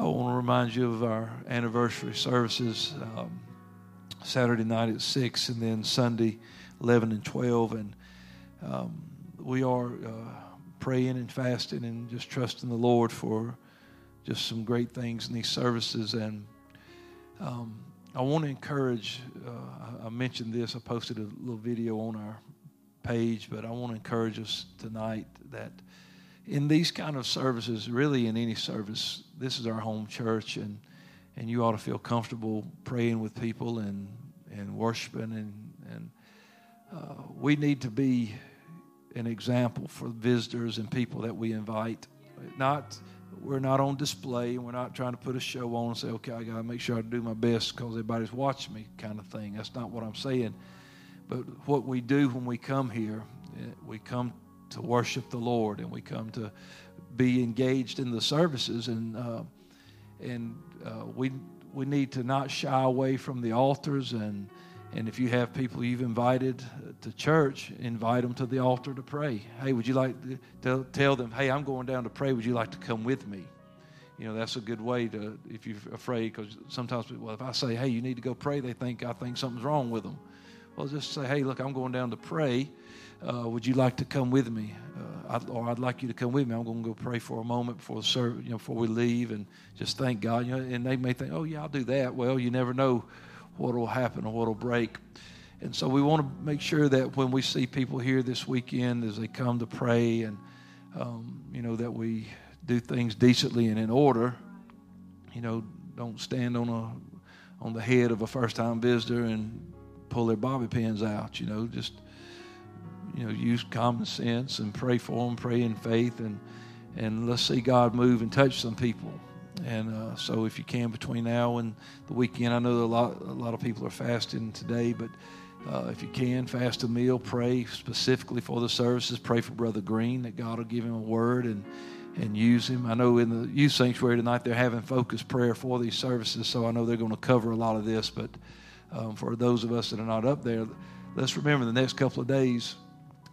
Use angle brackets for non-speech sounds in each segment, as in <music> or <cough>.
I want to remind you of our anniversary services um, Saturday night at 6 and then Sunday 11 and 12. And um, we are uh, praying and fasting and just trusting the Lord for just some great things in these services. And um, I want to encourage, uh, I mentioned this, I posted a little video on our page, but I want to encourage us tonight that in these kind of services, really in any service, this is our home church, and and you ought to feel comfortable praying with people and and worshiping, and and uh, we need to be an example for visitors and people that we invite. Not we're not on display, and we're not trying to put a show on and say, okay, I got to make sure I do my best because everybody's watching me, kind of thing. That's not what I'm saying. But what we do when we come here, eh, we come to worship the Lord, and we come to be engaged in the services, and uh, and uh, we we need to not shy away from the altars, and and if you have people you've invited to church, invite them to the altar to pray. Hey, would you like to tell them, hey, I'm going down to pray. Would you like to come with me? You know, that's a good way to, if you're afraid, because sometimes, well, if I say, hey, you need to go pray, they think I think something's wrong with them. Well, just say, hey, look, I'm going down to pray uh, would you like to come with me? Uh, I'd, or I'd like you to come with me. I'm going to go pray for a moment before the service, you know, before we leave, and just thank God. You know, and they may think, oh yeah, I'll do that. Well, you never know what will happen or what will break. And so we want to make sure that when we see people here this weekend as they come to pray, and um, you know that we do things decently and in order. You know, don't stand on a on the head of a first time visitor and pull their bobby pins out. You know, just you know, use common sense and pray for them, pray in faith, and and let's see God move and touch some people. And uh, so, if you can, between now and the weekend, I know a lot a lot of people are fasting today, but uh, if you can, fast a meal, pray specifically for the services. Pray for Brother Green that God will give him a word and and use him. I know in the youth sanctuary tonight they're having focused prayer for these services, so I know they're going to cover a lot of this. But um, for those of us that are not up there, let's remember the next couple of days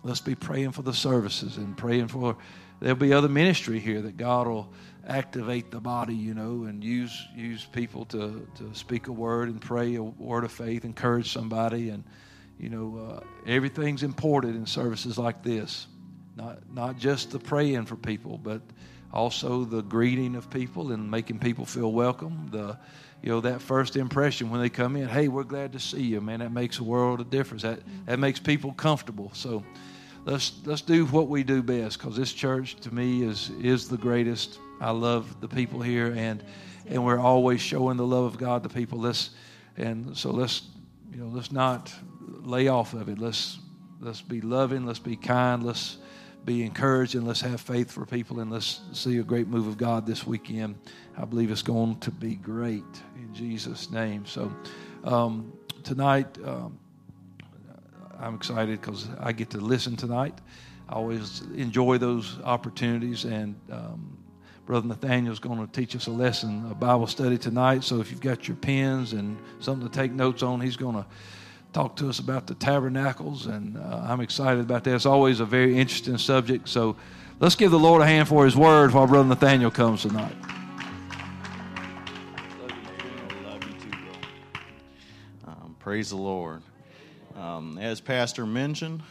let's be praying for the services and praying for there'll be other ministry here that God will activate the body, you know, and use use people to to speak a word and pray a word of faith, encourage somebody, and you know, uh, everything's important in services like this. Not not just the praying for people, but also the greeting of people and making people feel welcome. The you know that first impression when they come in, hey, we're glad to see you, man. That makes a world of difference. That that makes people comfortable. So let's let's do what we do best because this church to me is is the greatest. I love the people here and and we're always showing the love of God to people. Let's and so let's you know let's not lay off of it. Let's let's be loving. Let's be kind. Let's be encouraged and let's have faith for people and let's see a great move of God this weekend. I believe it's going to be great in Jesus' name. So um, tonight. Um, I'm excited because I get to listen tonight. I always enjoy those opportunities, and um, Brother Nathaniel is going to teach us a lesson, a Bible study tonight. So if you've got your pens and something to take notes on, he's going to talk to us about the tabernacles, and uh, I'm excited about that. It's always a very interesting subject. So let's give the Lord a hand for His Word while Brother Nathaniel comes tonight. Praise the Lord. Um, as Pastor mentioned,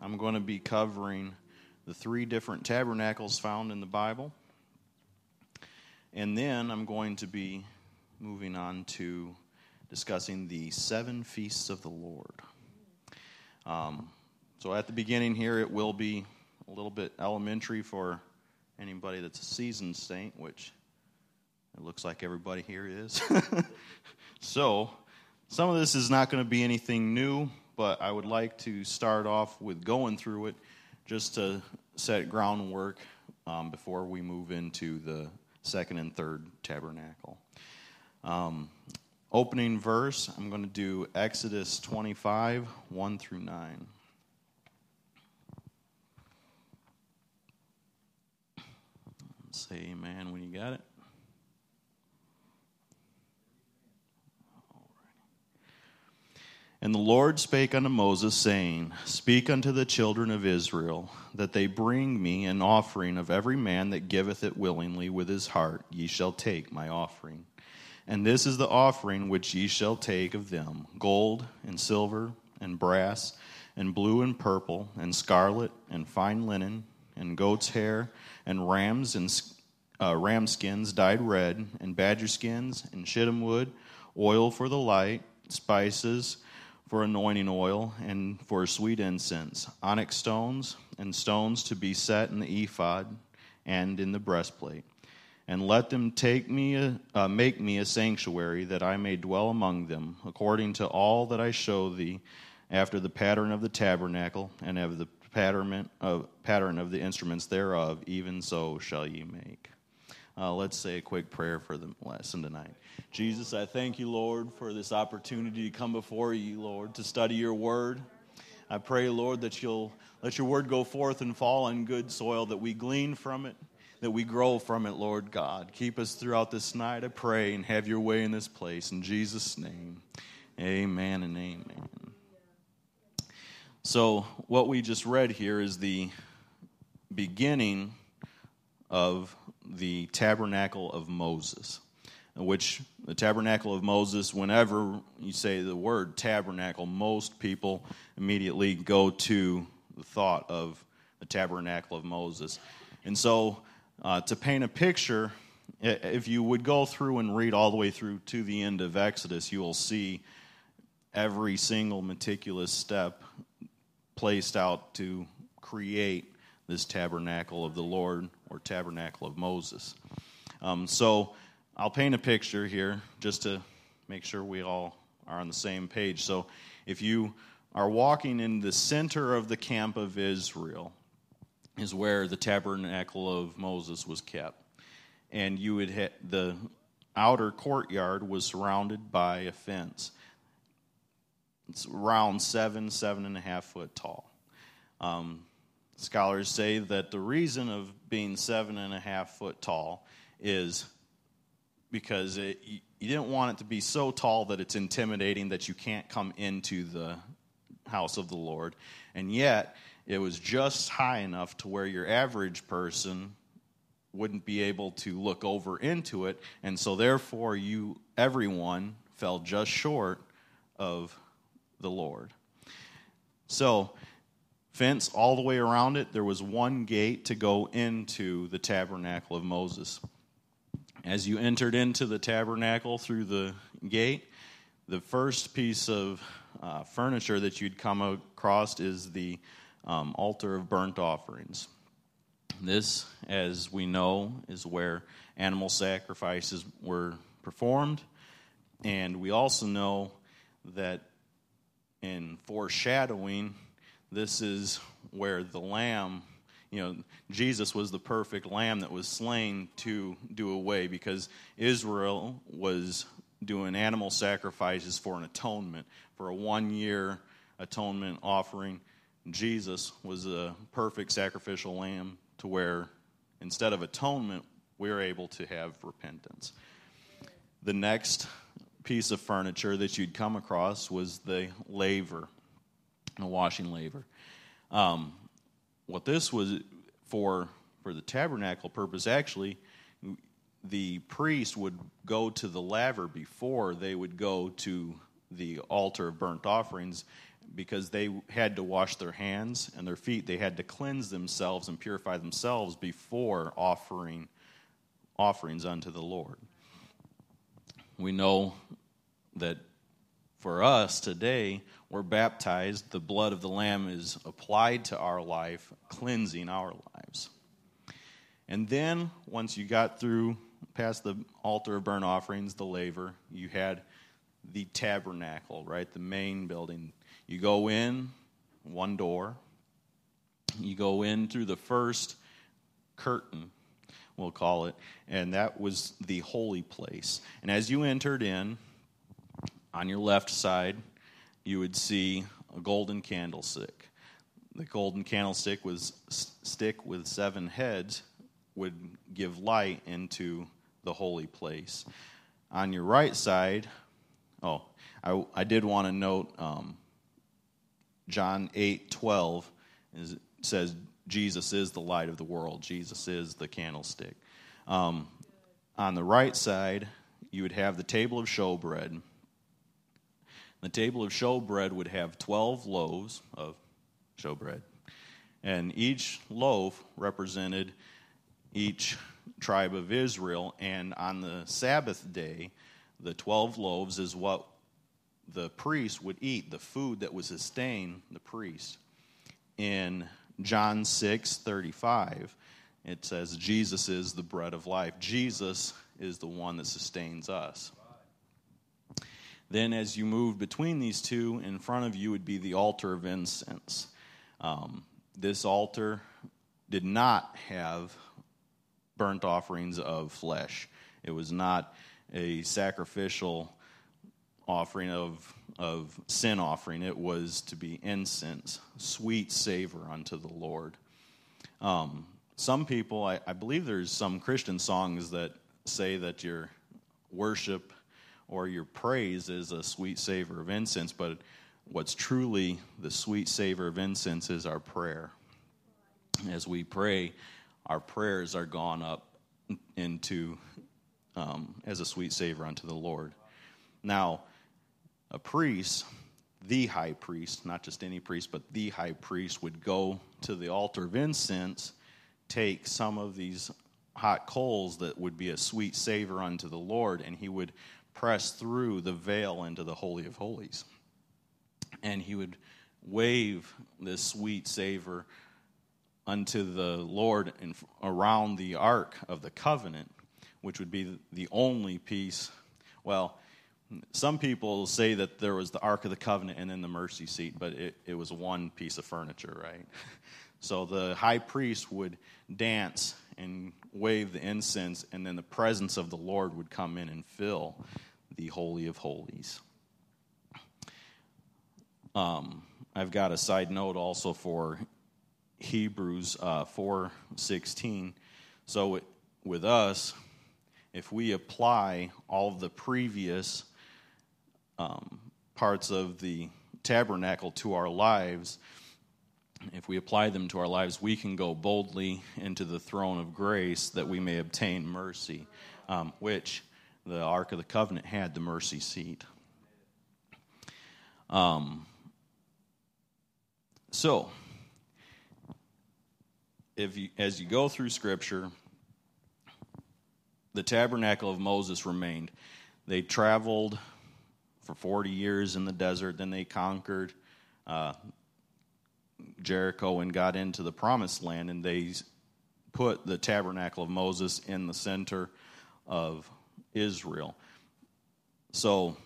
I'm going to be covering the three different tabernacles found in the Bible. And then I'm going to be moving on to discussing the seven feasts of the Lord. Um, so at the beginning here, it will be a little bit elementary for anybody that's a seasoned saint, which it looks like everybody here is. <laughs> so some of this is not going to be anything new but I would like to start off with going through it just to set groundwork um, before we move into the second and third tabernacle. Um, opening verse, I'm going to do Exodus 25, 1 through 9. Say amen when you got it. And the Lord spake unto Moses, saying, Speak unto the children of Israel, that they bring me an offering of every man that giveth it willingly with his heart. Ye shall take my offering. And this is the offering which ye shall take of them gold, and silver, and brass, and blue, and purple, and scarlet, and fine linen, and goat's hair, and rams, and uh, ram skins dyed red, and badger skins, and shittim wood, oil for the light, spices, for anointing oil and for sweet incense, onyx stones and stones to be set in the ephod and in the breastplate. And let them take me, a, uh, make me a sanctuary that I may dwell among them, according to all that I show thee, after the pattern of the tabernacle and of the pattern of, pattern of the instruments thereof, even so shall ye make. Uh, let's say a quick prayer for the lesson tonight. Jesus, I thank you, Lord, for this opportunity to come before you, Lord, to study your word. I pray, Lord, that you'll let your word go forth and fall on good soil, that we glean from it, that we grow from it, Lord God. Keep us throughout this night, I pray, and have your way in this place. In Jesus' name, amen and amen. So, what we just read here is the beginning of the tabernacle of Moses which the tabernacle of Moses, whenever you say the word tabernacle, most people immediately go to the thought of the tabernacle of Moses. And so, uh, to paint a picture, if you would go through and read all the way through to the end of Exodus, you will see every single meticulous step placed out to create this tabernacle of the Lord or tabernacle of Moses. Um, so, I'll paint a picture here just to make sure we all are on the same page. So, if you are walking in the center of the camp of Israel, is where the tabernacle of Moses was kept. And you would hit the outer courtyard was surrounded by a fence. It's around seven, seven and a half foot tall. Um, scholars say that the reason of being seven and a half foot tall is because it, you, didn't want it to be so tall that it's intimidating that you can't come into the house of the Lord. And yet, it was just high enough to where your average person wouldn't be able to look over into it. And so, therefore, you, everyone, fell just short of the Lord. So, fence all the way around it. There was one gate to go into the tabernacle of Moses. As you entered into the tabernacle through the gate, the first piece of uh, furniture that you'd come across is the um, altar of burnt offerings. This, as we know, is where animal sacrifices were performed. And we also know that in foreshadowing, this is where the lamb you know, Jesus was the perfect lamb that was slain to do away because Israel was doing animal sacrifices for an atonement, for a one year atonement offering. Jesus was a perfect sacrificial lamb to where instead of atonement, we're able to have repentance. The next piece of furniture that you'd come across was the laver, the washing laver. Um, what this was for for the tabernacle purpose actually the priest would go to the laver before they would go to the altar of burnt offerings because they had to wash their hands and their feet they had to cleanse themselves and purify themselves before offering offerings unto the lord we know that for us today we're baptized, the blood of the Lamb is applied to our life, cleansing our lives. And then, once you got through past the altar of burnt offerings, the laver, you had the tabernacle, right? The main building. You go in, one door. You go in through the first curtain, we'll call it, and that was the holy place. And as you entered in, on your left side, you would see a golden candlestick. The golden candlestick was stick with seven heads would give light into the holy place. On your right side, oh, I, I did want to note um, John 8 12 is, says, Jesus is the light of the world, Jesus is the candlestick. Um, on the right side, you would have the table of showbread. The table of showbread would have 12 loaves of showbread, and each loaf represented each tribe of Israel. And on the Sabbath day, the 12 loaves is what the priest would eat, the food that would sustain the priest. In John 6 35, it says, Jesus is the bread of life. Jesus is the one that sustains us. Then, as you move between these two, in front of you would be the altar of incense. Um, this altar did not have burnt offerings of flesh, it was not a sacrificial offering of, of sin offering. It was to be incense, sweet savor unto the Lord. Um, some people, I, I believe there's some Christian songs that say that your worship or your praise is a sweet savor of incense, but what's truly the sweet savor of incense is our prayer. As we pray, our prayers are gone up into um, as a sweet savor unto the Lord. Now, a priest, the high priest, not just any priest, but the high priest, would go to the altar of incense, take some of these hot coals that would be a sweet savor unto the Lord, and he would press through the veil into the Holy of Holies. And he would wave this sweet savor unto the Lord in, around the ark of the covenant, which would be the only piece. Well, some people say that there was the ark of the covenant and then the mercy seat, but it, it was one piece of furniture, right? <laughs> So the high priest would dance and wave the incense, and then the presence of the Lord would come in and fill the Holy of Holies. Um, I've got a side note also for Hebrews uh, 4:16. So it, with us, if we apply all the previous um, parts of the tabernacle to our lives, if we apply them to our lives, we can go boldly into the throne of grace that we may obtain mercy, um, which the Ark of the Covenant had the mercy seat. Um, so, if you, as you go through Scripture, the tabernacle of Moses remained. They traveled for 40 years in the desert, then they conquered uh, Jericho and got into the promised land, and they put the tabernacle of Moses in the center of Israel. So,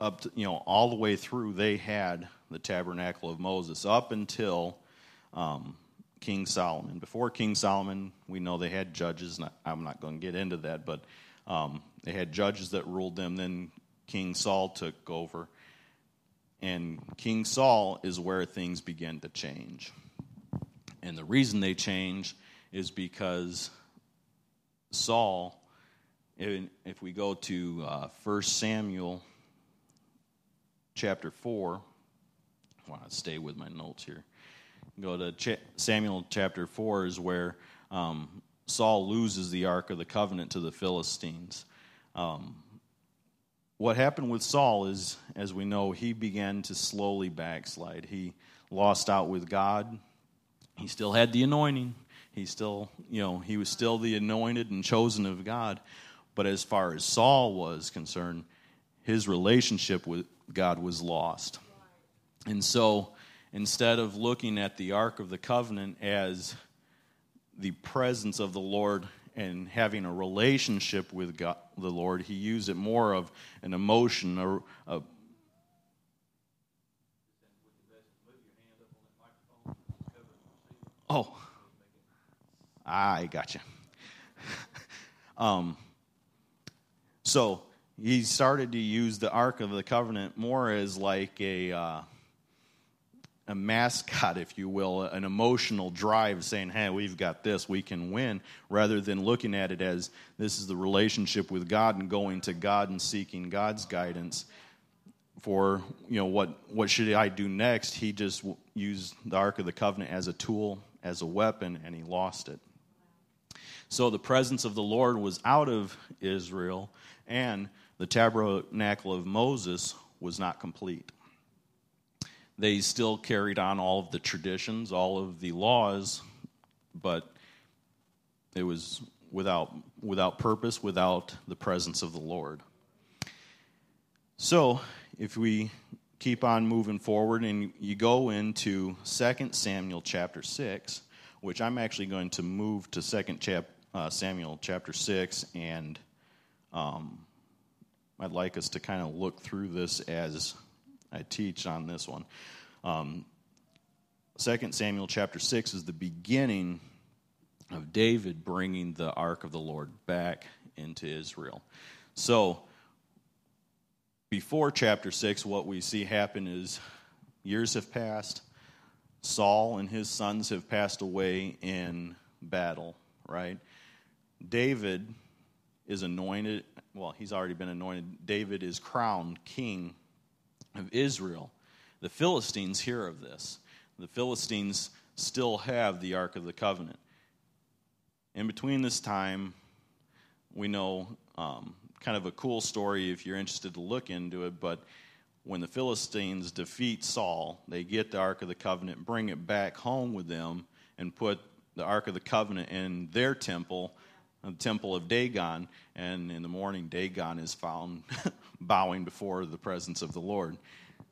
up to, you know, all the way through, they had the tabernacle of Moses up until um, King Solomon. Before King Solomon, we know they had judges. I'm not going to get into that, but um, they had judges that ruled them. Then King Saul took over. And King Saul is where things begin to change. And the reason they change is because Saul, if we go to uh, 1 Samuel chapter 4, I want to stay with my notes here go to Ch- Samuel chapter 4 is where um, Saul loses the Ark of the Covenant to the Philistines. Um, what happened with Saul is, as we know, he began to slowly backslide. He lost out with God. He still had the anointing. He still, you know, he was still the anointed and chosen of God. But as far as Saul was concerned, his relationship with God was lost. And so instead of looking at the Ark of the Covenant as the presence of the Lord and having a relationship with God, the Lord, he used it more of an emotion, or a, Oh, I got you. <laughs> um, so he started to use the Ark of the Covenant more as like a uh, a mascot, if you will, an emotional drive saying, hey, we've got this, we can win, rather than looking at it as this is the relationship with God and going to God and seeking God's guidance for, you know, what, what should I do next? He just used the Ark of the Covenant as a tool, as a weapon, and he lost it. So the presence of the Lord was out of Israel, and the tabernacle of Moses was not complete. They still carried on all of the traditions, all of the laws, but it was without, without purpose, without the presence of the Lord. So, if we keep on moving forward and you go into 2 Samuel chapter 6, which I'm actually going to move to 2 chap, uh, Samuel chapter 6, and um, I'd like us to kind of look through this as I teach on this one. Um, 2 Samuel chapter 6 is the beginning of David bringing the ark of the Lord back into Israel. So, before chapter 6, what we see happen is years have passed. Saul and his sons have passed away in battle, right? David is anointed. Well, he's already been anointed. David is crowned king of Israel. The Philistines hear of this. The Philistines still have the Ark of the Covenant. In between this time, we know um, kind of a cool story if you're interested to look into it, but when the Philistines defeat Saul, they get the Ark of the Covenant, bring it back home with them, and put the Ark of the Covenant in their temple, the temple of Dagon. And in the morning, Dagon is found <laughs> bowing before the presence of the Lord.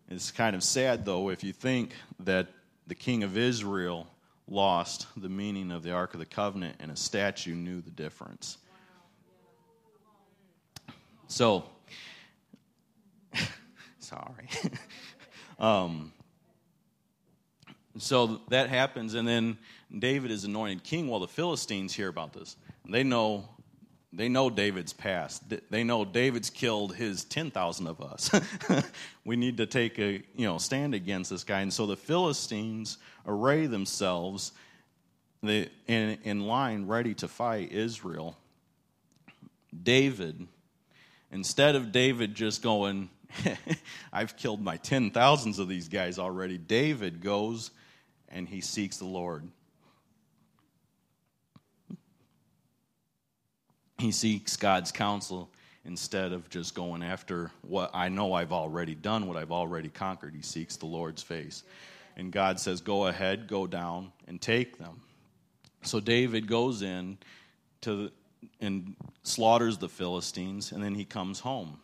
It's kind of sad, though, if you think that the king of Israel lost the meaning of the Ark of the Covenant and a statue knew the difference. So, <laughs> sorry. <laughs> um, so that happens, and then David is anointed king. While the Philistines hear about this, they know they know David's past. They know David's killed his 10,000 of us. <laughs> we need to take a, you know, stand against this guy. And so the Philistines array themselves in, in line ready to fight Israel. David, instead of David just going, <laughs> I've killed my 10,000s of these guys already, David goes and he seeks the Lord. He seeks God's counsel instead of just going after what I know I've already done, what I've already conquered. He seeks the Lord's face. And God says, Go ahead, go down, and take them. So David goes in to and slaughters the Philistines, and then he comes home.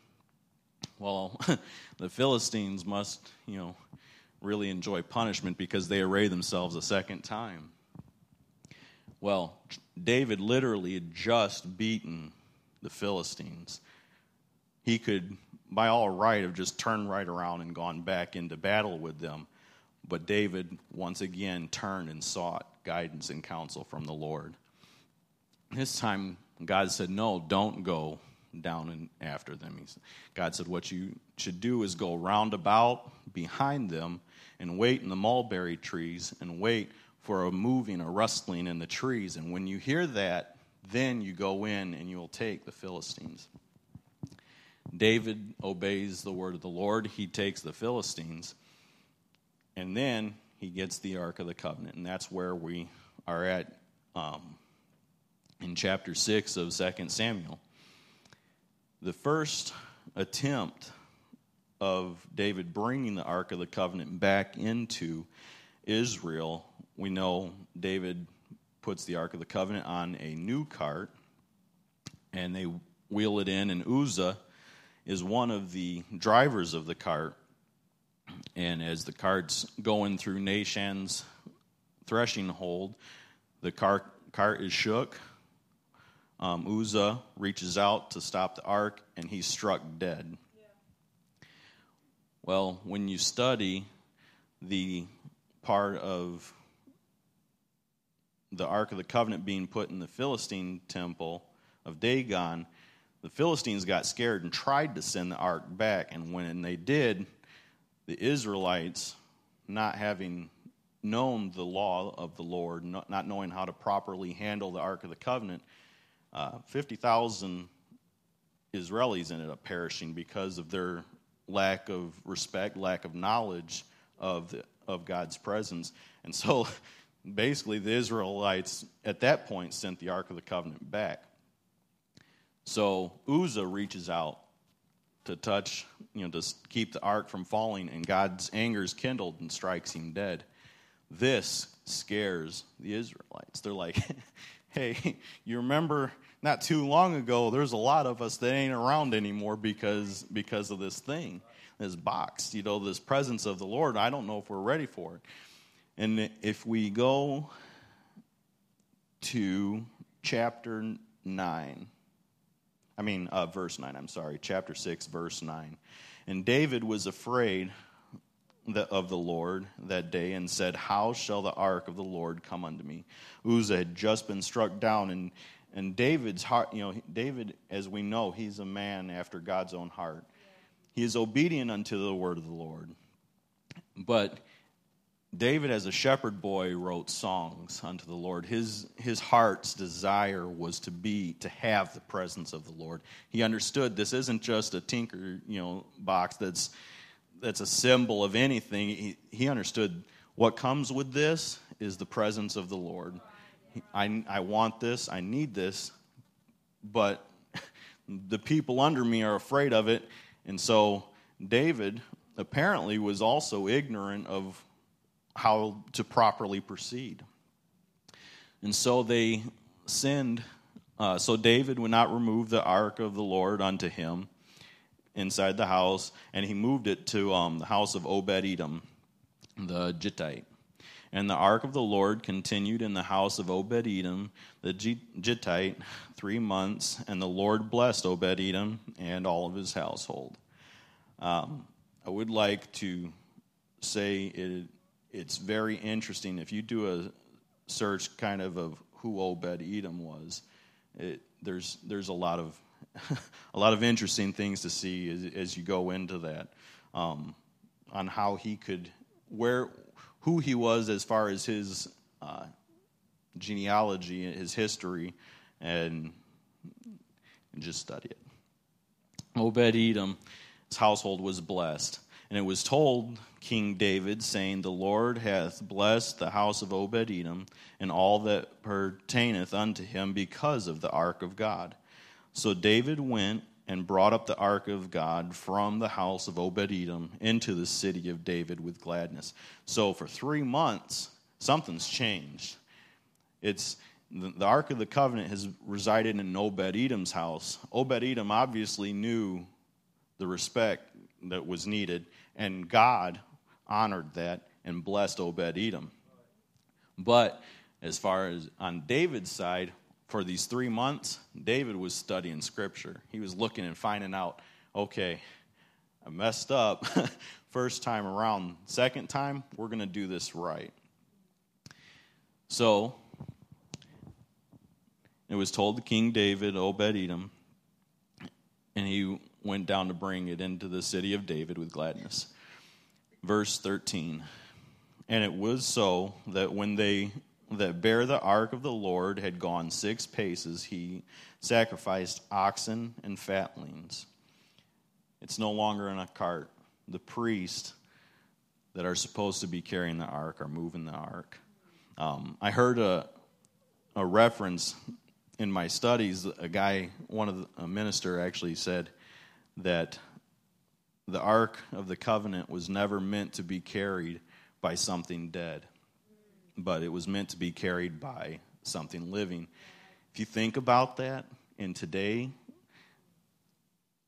Well, <laughs> the Philistines must, you know, really enjoy punishment because they array themselves a second time. Well, David literally had just beaten the Philistines. He could, by all right, have just turned right around and gone back into battle with them. But David once again turned and sought guidance and counsel from the Lord. This time, God said, No, don't go down and after them. God said, What you should do is go roundabout behind them and wait in the mulberry trees and wait for a moving, a rustling in the trees. And when you hear that, then you go in and you will take the Philistines. David obeys the word of the Lord. He takes the Philistines. And then he gets the Ark of the Covenant. And that's where we are at um, in chapter 6 of 2 Samuel. The first attempt of David bringing the Ark of the Covenant back into Israel we know David puts the Ark of the Covenant on a new cart and they wheel it in, and Uzzah is one of the drivers of the cart. And as the cart's going through Nachon's threshing hold, the cart, cart is shook. Um, Uzzah reaches out to stop the ark, and he's struck dead. Yeah. Well, when you study the part of the Ark of the Covenant being put in the Philistine temple of Dagon, the Philistines got scared and tried to send the ark back. And when they did, the Israelites not having known the law of the Lord, not knowing how to properly handle the Ark of the Covenant, uh, 50,000 Israelis ended up perishing because of their lack of respect, lack of knowledge of, the, of God's presence. And so <laughs> basically, the Israelites at that point sent the Ark of the Covenant back. So Uzzah reaches out to touch, you know, to keep the ark from falling, and God's anger is kindled and strikes him dead. This scares the Israelites. They're like, <laughs> hey, you remember not too long ago, there's a lot of us that ain't around anymore because, because of this thing, this box, you know, this presence of the Lord. I don't know if we're ready for it. And if we go to chapter 9, I mean, uh, verse 9, I'm sorry, chapter 6, verse 9. And David was afraid of the Lord that day and said, How shall the ark of the Lord come unto me? Uzzah had just been struck down, and, and David's heart, you know, David, as we know, he's a man after God's own heart. He is obedient unto the word of the Lord. But David, as a shepherd boy, wrote songs unto the Lord. His, his heart's desire was to be, to have the presence of the Lord. He understood this isn't just a tinker, you know, box that's, that's a symbol of anything. He, he understood what comes with this is the presence of the Lord. I, I want this, I need this, but <laughs> the people under me are afraid of it. And so David apparently was also ignorant of how to properly proceed. And so they sinned. Uh, so David would not remove the ark of the Lord unto him inside the house, and he moved it to um, the house of Obed Edom, the Gittite. And the ark of the Lord continued in the house of Obed Edom, the Gittite, three months, and the Lord blessed Obed Edom and all of his household. Um, I would like to say it it's very interesting. If you do a search kind of of who Obed Edom was, it, there's there's a lot of <laughs> a lot of interesting things to see as, as you go into that um, on how he could where who he was as far as his uh, genealogy, his history, and, and just study it. Obed Edom, his household was blessed. And it was told King David, saying, The Lord hath blessed the house of Obed Edom and all that pertaineth unto him because of the ark of God. So David went and brought up the ark of God from the house of Obed Edom into the city of David with gladness. So for three months, something's changed. It's the ark of the covenant has resided in Obed Edom's house. Obed Edom obviously knew the respect that was needed and God honored that and blessed Obed Edom. But as far as on David's side, for these three months, David was studying scripture. He was looking and finding out, okay, I messed up <laughs> first time around. Second time, we're going to do this right. So, it was told to King David, Obed Edom, and he went down to bring it into the city of David with gladness. Verse 13. And it was so that when they that bare the ark of the Lord had gone six paces, he sacrificed oxen and fatlings. It's no longer in a cart. The priests that are supposed to be carrying the ark are moving the ark. Um, I heard a, a reference in my studies. A guy, one of the, a minister, actually said that the Ark of the Covenant was never meant to be carried by something dead, but it was meant to be carried by something living. If you think about that, in today,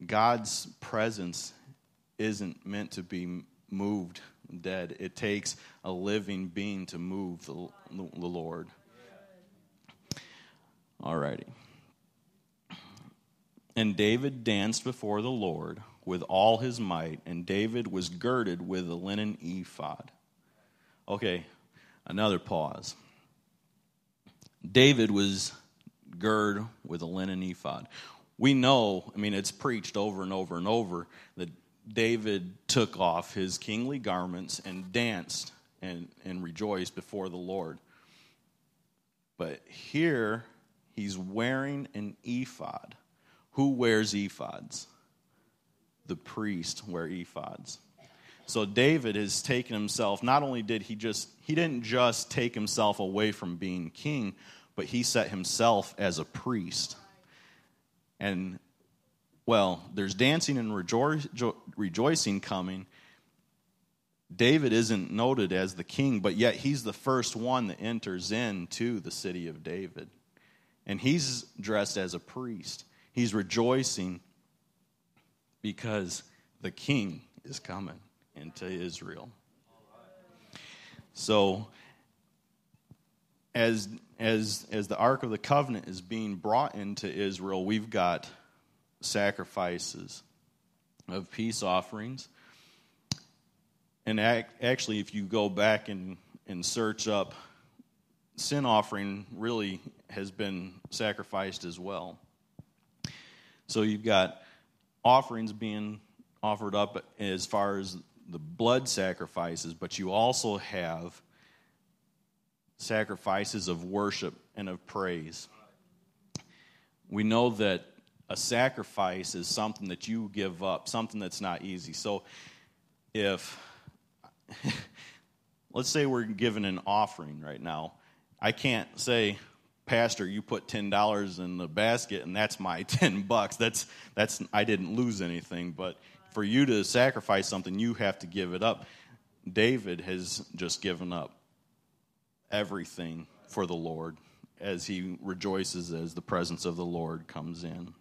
God's presence isn't meant to be moved dead. It takes a living being to move the, the Lord. Alrighty. And David danced before the Lord with all his might, and David was girded with a linen ephod. Okay, another pause. David was girded with a linen ephod. We know, I mean, it's preached over and over and over that David took off his kingly garments and danced and, and rejoiced before the Lord. But here he's wearing an ephod. Who wears ephods? The priest wear ephods. So David has taken himself, not only did he just, he didn't just take himself away from being king, but he set himself as a priest. And, well, there's dancing and rejo- rejoicing coming. David isn't noted as the king, but yet he's the first one that enters into the city of David. And he's dressed as a priest. He's rejoicing because the king is coming into Israel. So, as, as, as the Ark of the Covenant is being brought into Israel, we've got sacrifices of peace offerings. And actually, if you go back and, and search up, sin offering really has been sacrificed as well. So you've got offerings being offered up as far as the blood sacrifices, but you also have sacrifices of worship and of praise. We know that a sacrifice is something that you give up, something that's not easy. So if, <laughs> let's say we're given an offering right now, I can't say, Pastor, you put ten dollars in the basket and that's my <laughs> ten bucks. That's that's I didn't lose anything, but for you to sacrifice something, you have to give it up. David has just given up everything for the Lord as he rejoices as the presence of the Lord comes in.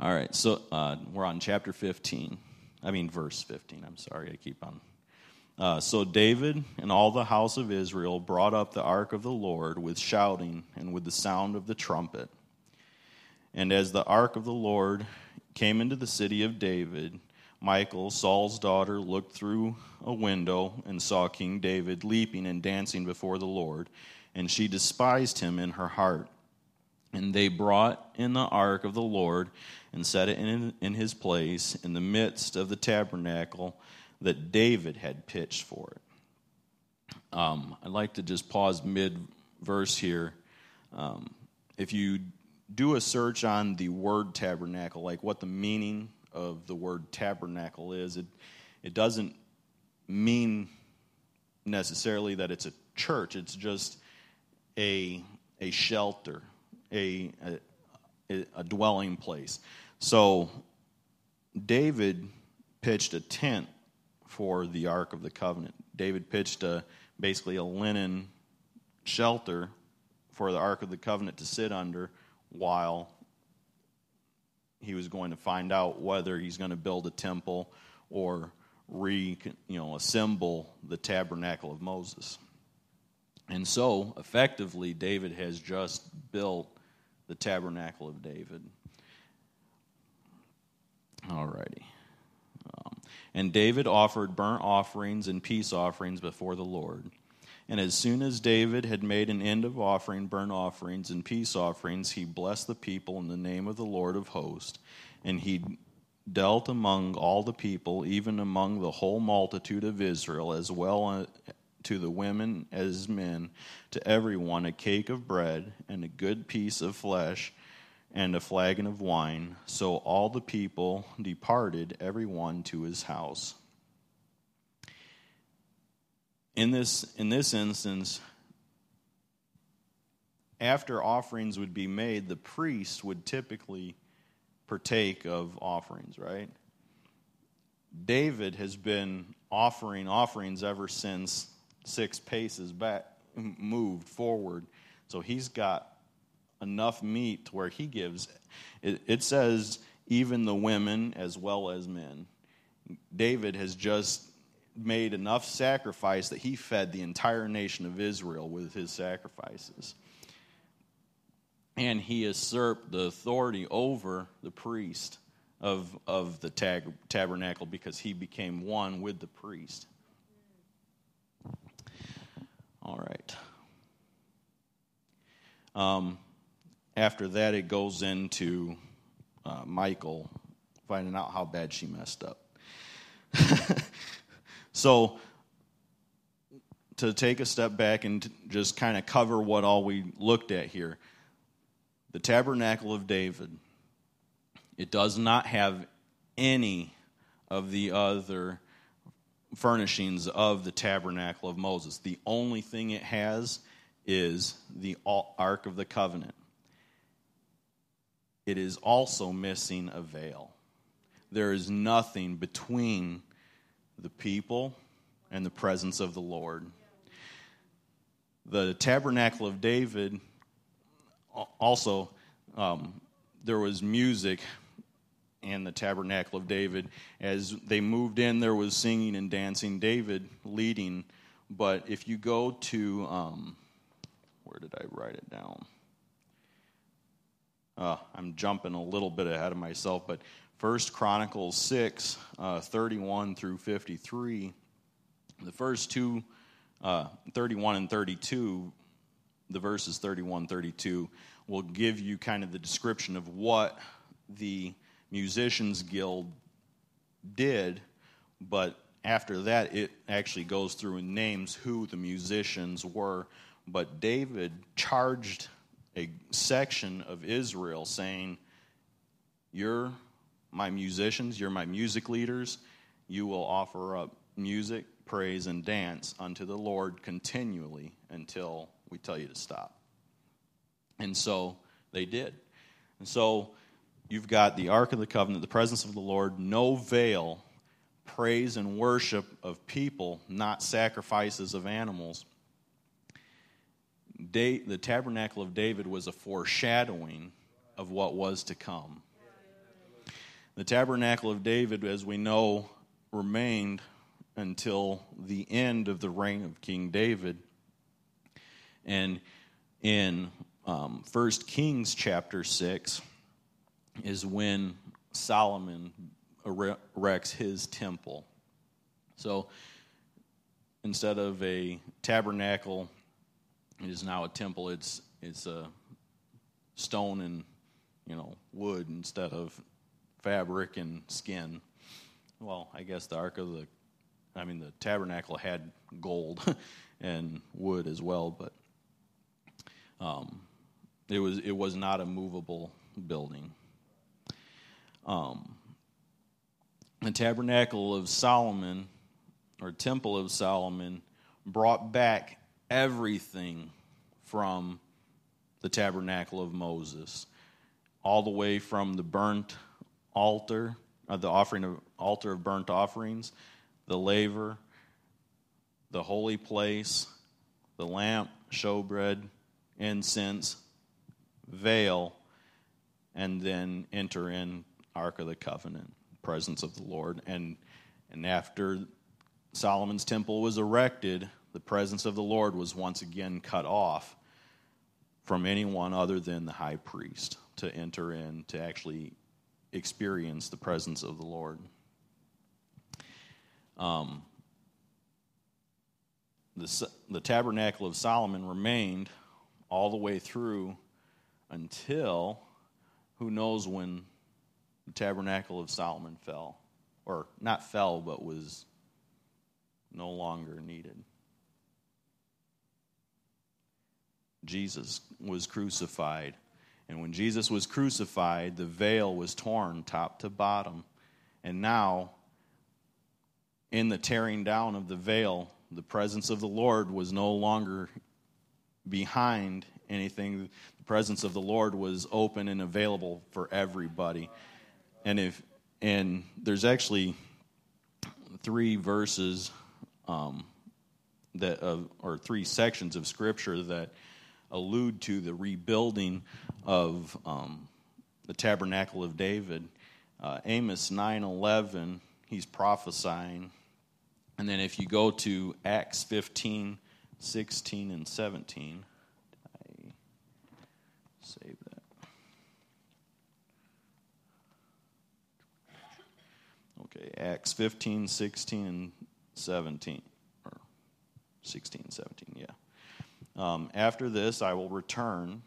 All right, so uh, we're on chapter 15. I mean, verse 15. I'm sorry, I keep on. Uh, so David and all the house of Israel brought up the ark of the Lord with shouting and with the sound of the trumpet. And as the ark of the Lord came into the city of David, Michal, Saul's daughter, looked through a window and saw King David leaping and dancing before the Lord, and she despised him in her heart. And they brought in the ark of the Lord and set it in, in his place in the midst of the tabernacle that David had pitched for it. Um, I'd like to just pause mid verse here. Um, if you do a search on the word tabernacle, like what the meaning of the word tabernacle is. It, it doesn't mean necessarily that it's a church, it's just a, a shelter, a, a, a dwelling place. So David pitched a tent for the Ark of the Covenant. David pitched a, basically a linen shelter for the Ark of the Covenant to sit under while he was going to find out whether he's going to build a temple or re you know assemble the tabernacle of Moses. And so, effectively, David has just built the tabernacle of David. Alrighty. Um, and David offered burnt offerings and peace offerings before the Lord. And as soon as David had made an end of offering burnt offerings and peace offerings, he blessed the people in the name of the Lord of hosts. And he dealt among all the people, even among the whole multitude of Israel, as well to the women as men, to everyone a cake of bread and a good piece of flesh and a flagon of wine. So all the people departed, every one to his house in this in this instance after offerings would be made the priest would typically partake of offerings right david has been offering offerings ever since six paces back moved forward so he's got enough meat where he gives it, it says even the women as well as men david has just made enough sacrifice that he fed the entire nation of Israel with his sacrifices. And he usurped the authority over the priest of, of the tab- tabernacle because he became one with the priest. All right. Um, after that, it goes into uh, Michal finding out how bad she messed up. <laughs> so, to take a step back and just kind of cover what all we looked at here the tabernacle of David, it does not have any of the other furnishings of the tabernacle of Moses. The only thing it has is the Ark of the Covenant. It is also missing a veil. There is nothing between the people and the presence of the Lord. The tabernacle of David also, um, there was music in the tabernacle of David. As they moved in, there was singing and dancing, David leading. But if you go to, um, where did I write it down? Uh, I'm jumping a little bit ahead of myself, but First Chronicles 6, uh, 31 through 53, the first two, uh, 31 and 32, the verses 31, 32, will give you kind of the description of what the Musicians Guild did, but after that, it actually goes through and names who the musicians were. But David charged a section of Israel saying, You're my musicians, you're my music leaders, you will offer up music, praise, and dance unto the Lord continually until we tell you to stop. And so they did. And so you've got the Ark of the Covenant, the presence of the Lord, no veil, praise and worship of people, not sacrifices of animals. The tabernacle of David was a foreshadowing of what was to come. The tabernacle of David, as we know, remained until the end of the reign of King David. And in um, 1 Kings chapter 6, is when Solomon erects his temple. So instead of a tabernacle, it is now a temple. It's it's a stone and you know wood instead of fabric and skin. Well, I guess the ark of the, I mean the tabernacle had gold <laughs> and wood as well, but um, it was it was not a movable building um, the tabernacle of Solomon or temple of Solomon brought back everything from the tabernacle of Moses, all the way from the burnt altar, uh, the offering of altar of burnt offerings, the laver, the holy place, the lamp, showbread, incense, veil, and then enter in Ark of the Covenant, presence of the Lord. And, and after Solomon's temple was erected, the presence of the Lord was once again cut off from anyone other than the high priest to enter in to actually experience the presence of the Lord. Um, the, the tabernacle of Solomon remained all the way through until who knows when the tabernacle of Solomon fell. Or not fell, but was no longer needed. Jesus was crucified. And when Jesus was crucified, the veil was torn top to bottom. And now, in the tearing down of the veil, the presence of the Lord was no longer behind anything. The presence of the Lord was open and available for everybody and if and there's actually three verses um, that uh, or three sections of scripture that allude to the rebuilding of um, the tabernacle of David. Uh, Amos nine eleven, he's prophesying, and then if you go to Acts 15, 16, and seventeen, I save that. Okay, Acts 15, 16, and 17. Or 16, 17, yeah. Um, After this, I will return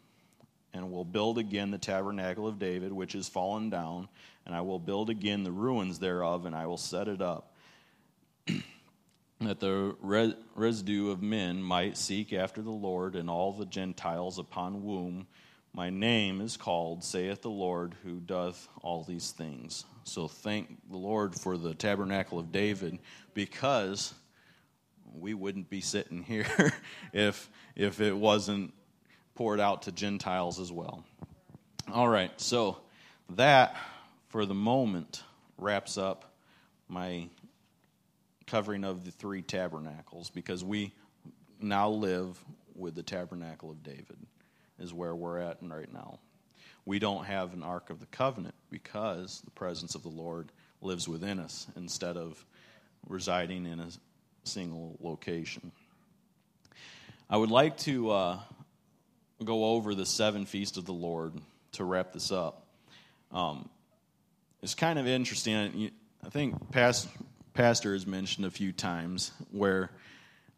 and will build again the tabernacle of David, which is fallen down, and I will build again the ruins thereof, and I will set it up. <clears throat> that the residue of men might seek after the Lord, and all the Gentiles upon whom my name is called, saith the Lord, who doth all these things. So thank the Lord for the tabernacle of David, because we wouldn't be sitting <laughs> here if if it wasn't poured out to Gentiles as well. All right, so that for the moment wraps up my covering of the three tabernacles because we now live with the tabernacle of David is where we're at right now. We don't have an ark of the covenant because the presence of the Lord lives within us instead of residing in a single location. I would like to uh, go over the seven feasts of the Lord to wrap this up. Um, it's kind of interesting. I think past, Pastor has mentioned a few times where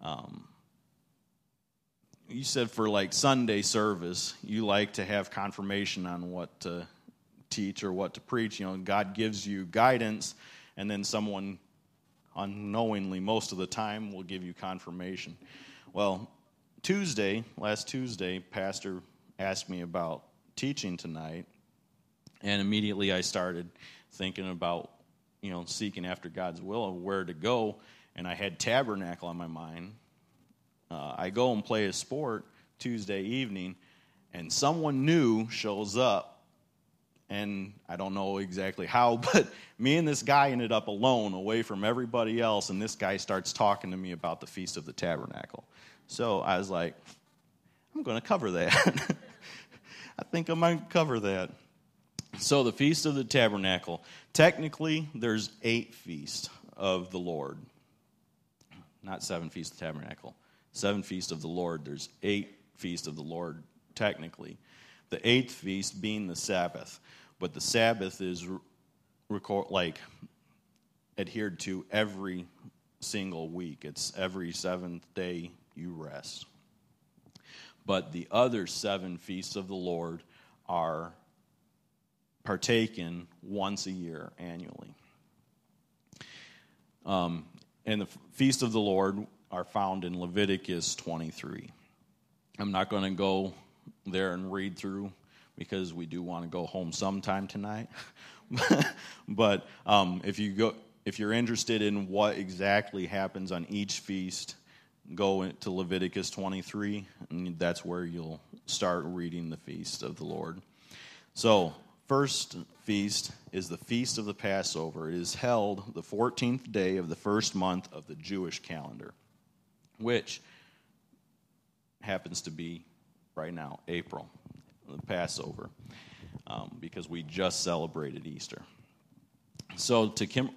um, you said for like Sunday service, you like to have confirmation on what to teach or what to preach. You know, God gives you guidance, and then someone unknowingly most of the time will give you confirmation. Well, Tuesday, last Tuesday, Pastor asked me about teaching tonight, and immediately I started thinking about, you know, seeking after God's will of where to go, and I had tabernacle on my mind. Uh, I go and play a sport Tuesday evening, and someone new shows up and I don't know exactly how, <laughs> but me and this guy ended up alone, away from everybody else, and this guy starts talking to me about the Feast of the Tabernacle. So I was like, I'm going to cover that. <laughs> I think I might cover that. So the Feast of the Tabernacle. Technically, there's eight feasts of the Lord. Not seven feasts of the tabernacle. Seven feasts of the Lord. There's eight feasts of the Lord, technically. The eighth feast being the Sabbath but the Sabbath is record, like adhered to every single week. It's every seventh day you rest. But the other seven feasts of the Lord are partaken once a year annually. Um, and the feast of the Lord are found in Leviticus 23. I'm not going to go there and read through because we do want to go home sometime tonight. <laughs> but um, if you go, if you're interested in what exactly happens on each feast, go to Leviticus 23, and that's where you'll start reading the feast of the Lord. So, first feast is the feast of the Passover. It is held the 14th day of the first month of the Jewish calendar, which happens to be right now, April the Passover, um, because we just celebrated Easter. So, to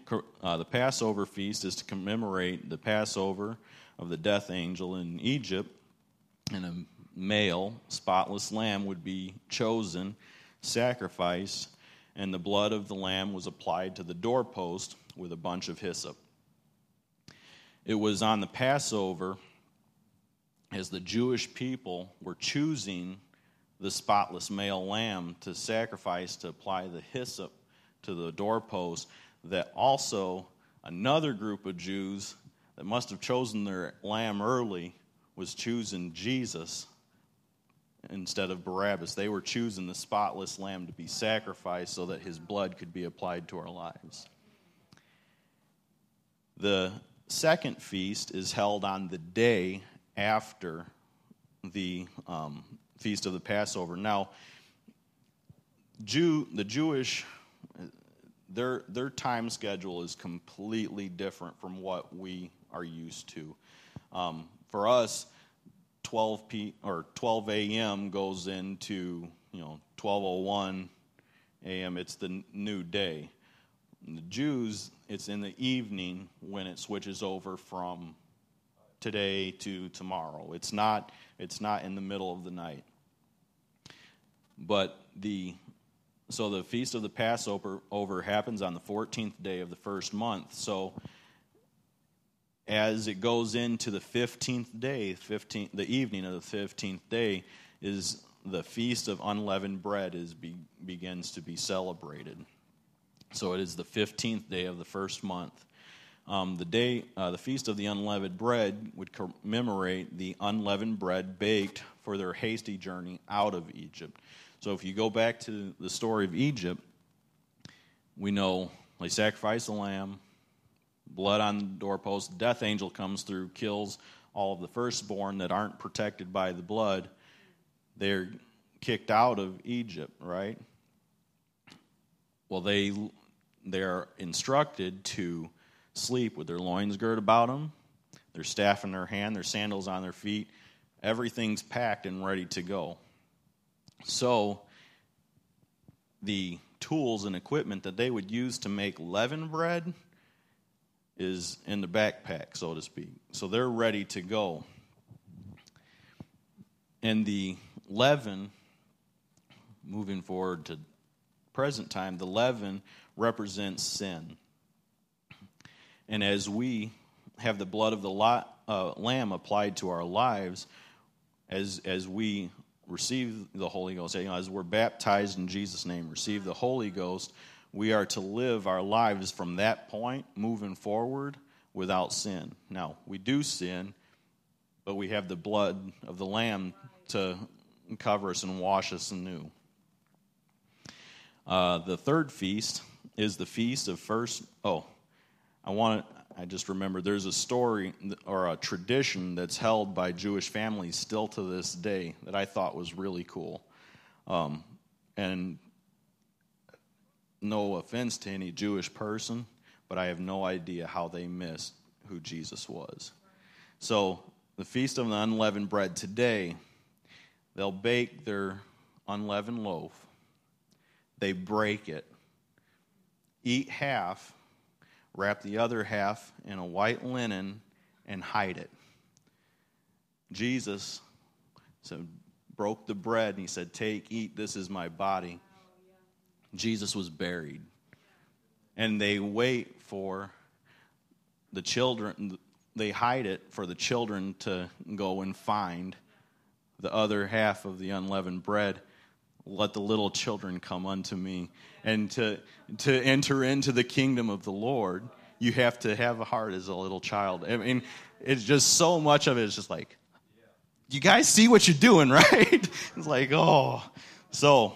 uh, the Passover feast is to commemorate the Passover of the death angel in Egypt, and a male, spotless lamb would be chosen, sacrificed, and the blood of the lamb was applied to the doorpost with a bunch of hyssop. It was on the Passover, as the Jewish people were choosing the spotless male lamb to sacrifice to apply the hyssop to the doorpost, that also another group of Jews that must have chosen their lamb early was choosing Jesus instead of Barabbas. They were choosing the spotless lamb to be sacrificed so that his blood could be applied to our lives. The second feast is held on the day after the um, feast of the Passover. Now, Jew, the Jewish, their their time schedule is completely different from what we are used to. Um, for us, 12 p or 12 a.m. goes into you know 12:01 a.m. It's the new day. the Jews, it's in the evening when it switches over from today to tomorrow. It's not it's not in the middle of the night. But the so the feast of the Passover over happens on the 14th day of the first month. So as it goes into the 15th day, 15th, the evening of the 15th day is the feast of unleavened bread is be, begins to be celebrated. So it is the 15th day of the first month. Um, the day, uh, the feast of the unleavened bread would commemorate the unleavened bread baked for their hasty journey out of Egypt. So if you go back to the story of Egypt, we know they sacrifice a lamb, blood on the doorpost, death angel comes through, kills all of the firstborn that aren't protected by the blood. They're kicked out of Egypt, right? Well, they they're instructed to sleep with their loins girt about them, their staff in their hand, their sandals on their feet. Everything's packed and ready to go. So, the tools and equipment that they would use to make leavened bread is in the backpack, so to speak. So they're ready to go. And the leaven, moving forward to present time, the leaven represents sin. And as we have the blood of the lot, uh, lamb applied to our lives, as, as we receive the Holy Ghost, you know, as we're baptized in Jesus' name, receive the Holy Ghost, we are to live our lives from that point moving forward without sin. Now, we do sin, but we have the blood of the Lamb to cover us and wash us anew. Uh, the third feast is the feast of first. Oh, I want I just remember there's a story or a tradition that's held by Jewish families still to this day that I thought was really cool. Um, and no offense to any Jewish person, but I have no idea how they missed who Jesus was. So, the Feast of the Unleavened Bread today, they'll bake their unleavened loaf, they break it, eat half, wrap the other half in a white linen, and hide it. Jesus so broke the bread and he said, Take, eat, this is my body. Jesus was buried. And they wait for the children, they hide it for the children to go and find the other half of the unleavened bread let the little children come unto me. And to to enter into the kingdom of the lord you have to have a heart as a little child. I mean it's just so much of it is just like you guys see what you're doing <laughs> right? It's like oh. So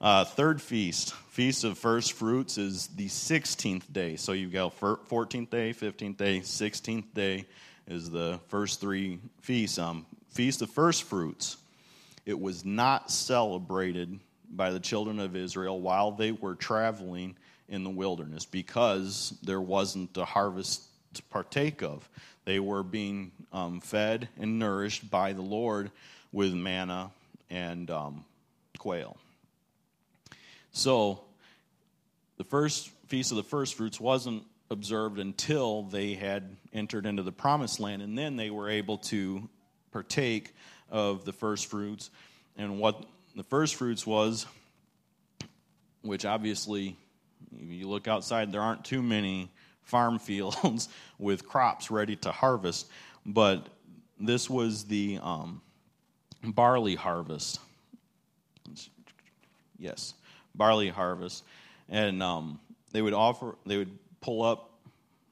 uh, third feast feast of first fruits is the 16th day. So you've got 14th day 15th day 16th day is the first three feasts. Um, feast of first fruits it was not celebrated by the children of Israel while they were traveling in the wilderness because there wasn't a harvest to partake of. They were being um, fed and nourished by the Lord with manna and um, quail. So, the first feast of the first fruits wasn't observed until they had entered into the promised land, and then they were able to partake of the first fruits. And what the first fruits was, which obviously, you look outside, there aren't too many farm <laughs> fields with crops ready to harvest, but this was the um, barley harvest. Yes, barley harvest, and um, they would offer, they would pull up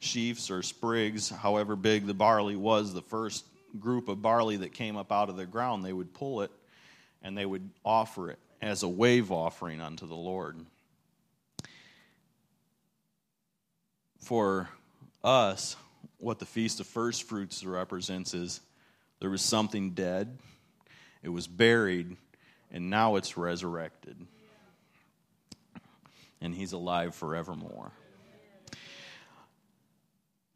sheaves or sprigs, however big the barley was, the first group of barley that came up out of the ground, they would pull it and they would offer it as a wave offering unto the Lord. For us, what the Feast of First Fruits represents is there was something dead, it was buried, and now it's resurrected. And he's alive forevermore.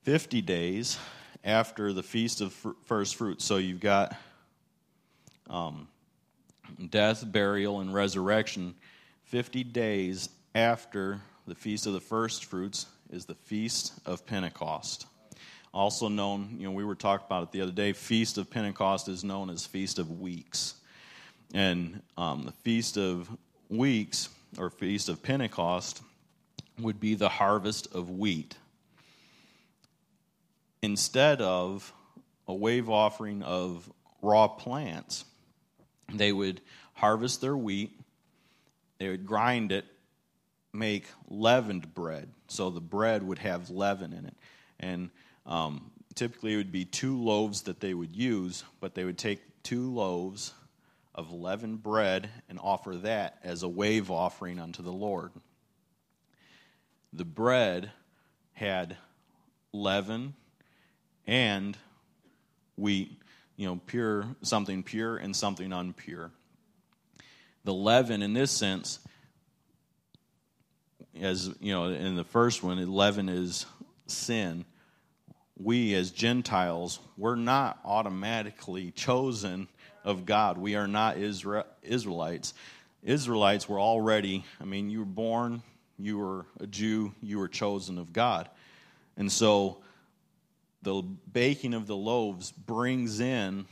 50 days after the Feast of First Fruits. So you've got um, death, burial, and resurrection. 50 days after the Feast of the First Fruits is the Feast of Pentecost. Also known, you know, we were talking about it the other day, Feast of Pentecost is known as Feast of Weeks. And um, the Feast of Weeks, or Feast of Pentecost, would be the harvest of wheat instead of a wave offering of raw plants, they would harvest their wheat, they would grind it, make leavened bread. So the bread would have leaven in it. And um, typically it would be two loaves that they would use, but they would take two loaves of leavened bread and offer that as a wave offering unto the Lord. The bread had leaven and wheat, you know, pure, something pure and something unpure. The leaven, in this sense, as you know, in the first one, leaven is sin. We, as Gentiles, we're not automatically chosen of God. We are not Israelites. Israelites were already, I mean, you were born, you were a Jew, you were chosen of God. And so the baking of the loaves brings in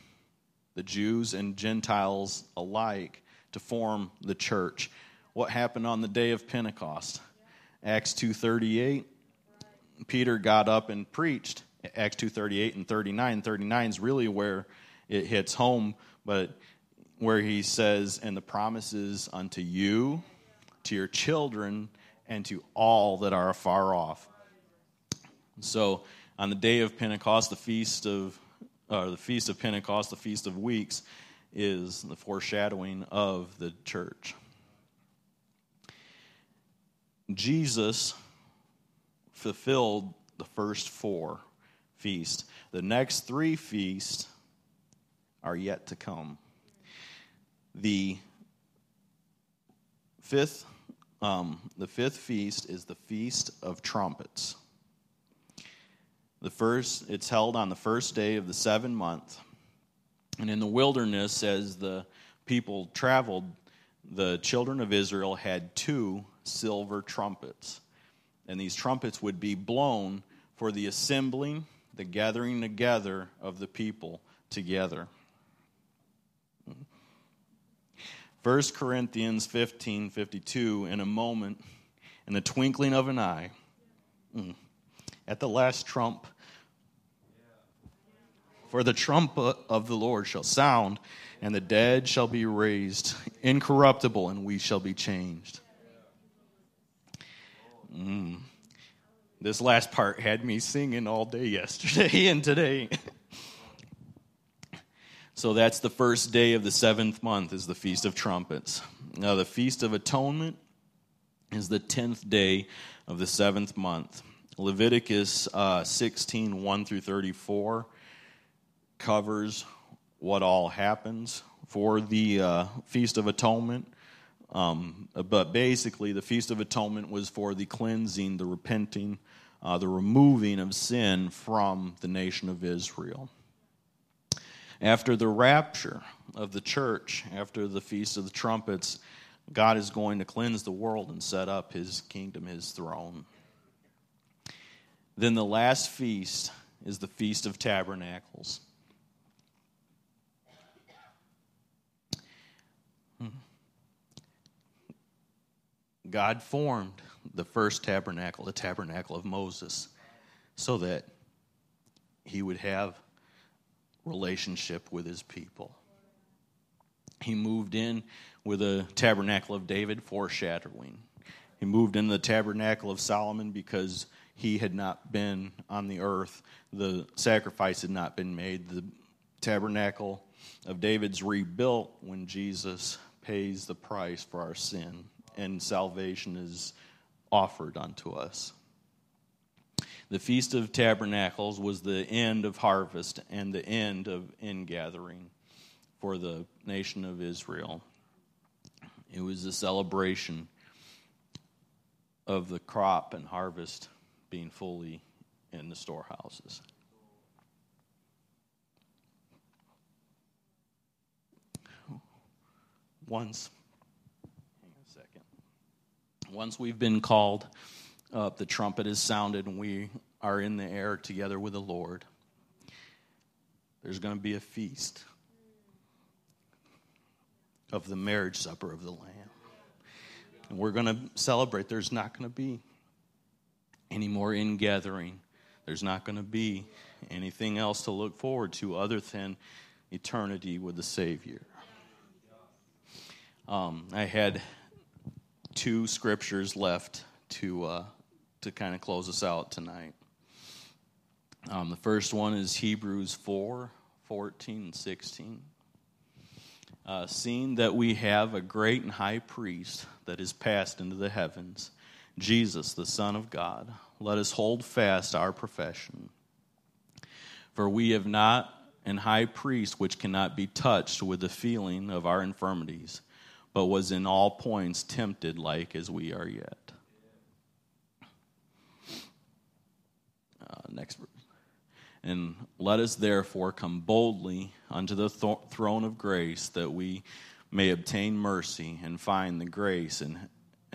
the Jews and Gentiles alike to form the church. What happened on the day of Pentecost? Acts 2:38 Peter got up and preached. Acts 2:38 and 39. 39 is really where it hits home, but where he says, "And the promises unto you, to your children, and to all that are afar off." So, on the day of Pentecost, the feast of or the feast of Pentecost, the feast of weeks, is the foreshadowing of the church. Jesus fulfilled the first four feasts. The next three feasts are yet to come. The fifth, um, the fifth feast is the feast of trumpets. The first, it's held on the first day of the seventh month. And in the wilderness, as the people traveled, the children of Israel had two silver trumpets. And these trumpets would be blown for the assembling, the gathering together of the people together. 1 Corinthians 15 52, in a moment, in the twinkling of an eye, mm, at the last trump. For the trumpet of the Lord shall sound, and the dead shall be raised incorruptible, and we shall be changed. Mm. This last part had me singing all day yesterday <laughs> and today. so that's the first day of the seventh month is the Feast of Trumpets. Now the Feast of Atonement is the tenth day of the seventh month. Leviticus uh, 16, 1 through 34 covers what all happens for the uh, Feast of Atonement. Um, but basically, the Feast of Atonement was for the cleansing, the repenting, uh, the removing of sin from the nation of Israel. After the rapture of the church, after the Feast of the Trumpets, God is going to cleanse the world and set up his kingdom, his throne. Then the last feast is the Feast of Tabernacles. Hmm. God formed the first tabernacle, the tabernacle of Moses, so that he would have relationship with his people. He moved in with a tabernacle of David, foreshadowing. He moved in the tabernacle of Solomon because he had not been on the earth. The sacrifice had not been made. The tabernacle of David's rebuilt when Jesus pays the price for our sin and salvation is offered unto us. The Feast of Tabernacles was the end of harvest and the end of ingathering for the nation of Israel. It was a celebration of the crop and harvest being fully in the storehouses. Once hang a second. once we've been called up, the trumpet is sounded, and we are in the air together with the Lord. There's going to be a feast of the marriage supper of the Lamb. And we're going to celebrate. There's not going to be any more ingathering. There's not going to be anything else to look forward to other than eternity with the Savior. Um, I had two scriptures left to uh, to kind of close us out tonight. Um, the first one is Hebrews 4 14 and 16. Uh, seeing that we have a great and high priest that is passed into the heavens, Jesus, the Son of God, let us hold fast our profession. For we have not an high priest which cannot be touched with the feeling of our infirmities, but was in all points tempted like as we are yet. Uh, next verse. And let us therefore come boldly unto the th- throne of grace that we may obtain mercy and find the grace and,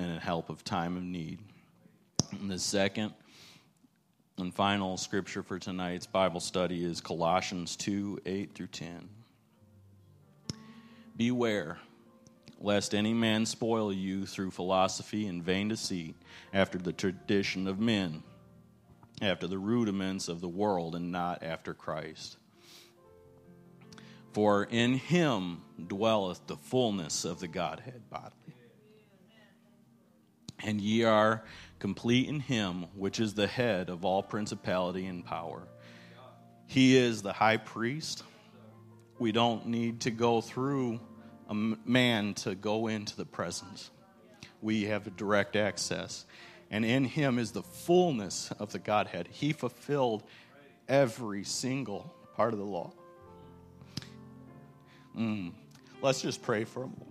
and help of time of need. And the second and final scripture for tonight's Bible study is Colossians 2 8 through 10. Beware lest any man spoil you through philosophy and vain deceit, after the tradition of men after the rudiments of the world and not after Christ. For in him dwelleth the fullness of the Godhead bodily. And ye are complete in him, which is the head of all principality and power. He is the high priest. We don't need to go through a man to go into the presence. We have direct access and in him is the fullness of the Godhead. He fulfilled every single part of the law. Mm. Let's just pray for a moment.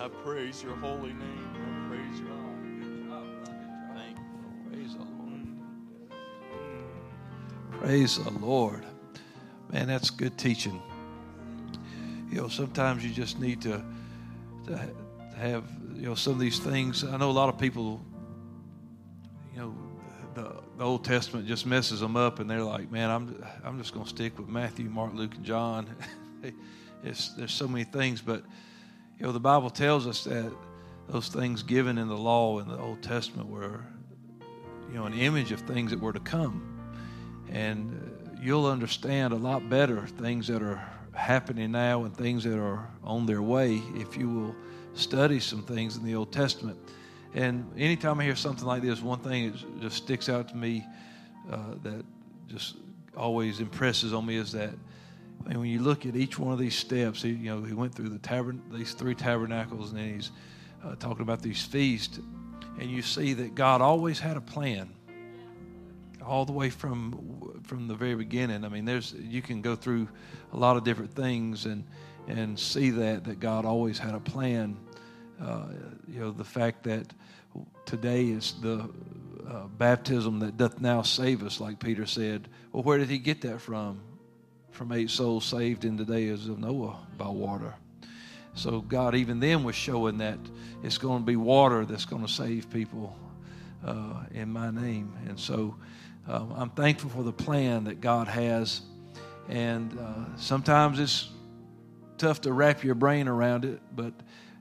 I praise your holy name. I praise your. Thank you. Praise the Lord. Hmm. Praise the Lord. Man, that's good teaching you know, sometimes you just need to, to have, you know, some of these things. I know a lot of people, you know, the, the Old Testament just messes them up, and they're like, man, I'm, I'm just going to stick with Matthew, Mark, Luke, and John. <laughs> it's, there's so many things, but, you know, the Bible tells us that those things given in the law in the Old Testament were, you know, an image of things that were to come. And you'll understand a lot better things that are happening now and things that are on their way if you will study some things in the Old Testament. And anytime I hear something like this, one thing that just sticks out to me uh, that just always impresses on me is that Mean, when you look at each one of these steps, he, you know, he went through the tabern- these three tabernacles, and then he's uh, talking about these feasts, and you see that God always had a plan all the way from from the very beginning. I mean, there's you can go through a lot of different things and and see that that God always had a plan. Uh, you know, the fact that today is the uh, baptism that doth now save us, like Peter said. Well, where did he get that from? From eight souls saved in the days of Noah by water. So God, even then, was showing that it's going to be water that's going to save people uh, in my name. And so um, I'm thankful for the plan that God has. And uh, sometimes it's tough to wrap your brain around it, but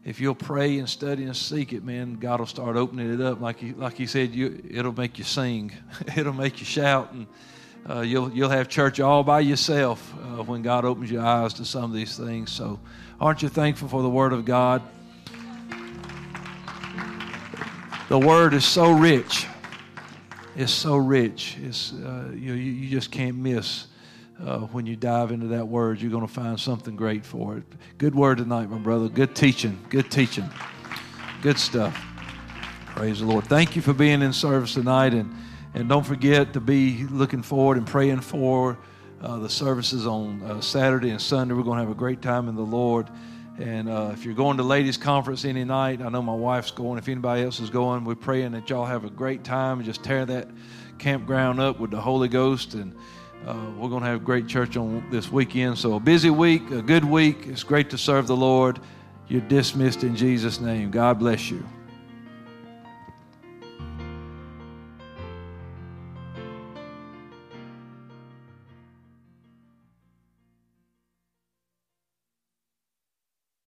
if you'll pray and study and seek it, man, God will start opening it up. Like he, like he said, you, it'll make you sing, <laughs> it'll make you shout, and uh, you'll you'll have church all by yourself uh, when God opens your eyes to some of these things. So, aren't you thankful for the Word of God? The Word is so rich It's so rich. It's, uh, you, you, just can't miss uh, when you dive into that word. You're going to find something great for it. Good word tonight, my brother. Good teaching. Good teaching. Good stuff. Praise the Lord. Thank you for being in service tonight. And, and don't forget to be looking forward and praying for uh, the services on uh, Saturday and Sunday. We're going to have a great time in the Lord. And uh, if you're going to ladies' conference any night, I know my wife's going. If anybody else is going, we're praying that y'all have a great time and just tear that campground up with the Holy Ghost and Uh, we're going to have great church on this weekend. So, a busy week, a good week. It's great to serve the Lord. You're dismissed in Jesus' name. God bless you.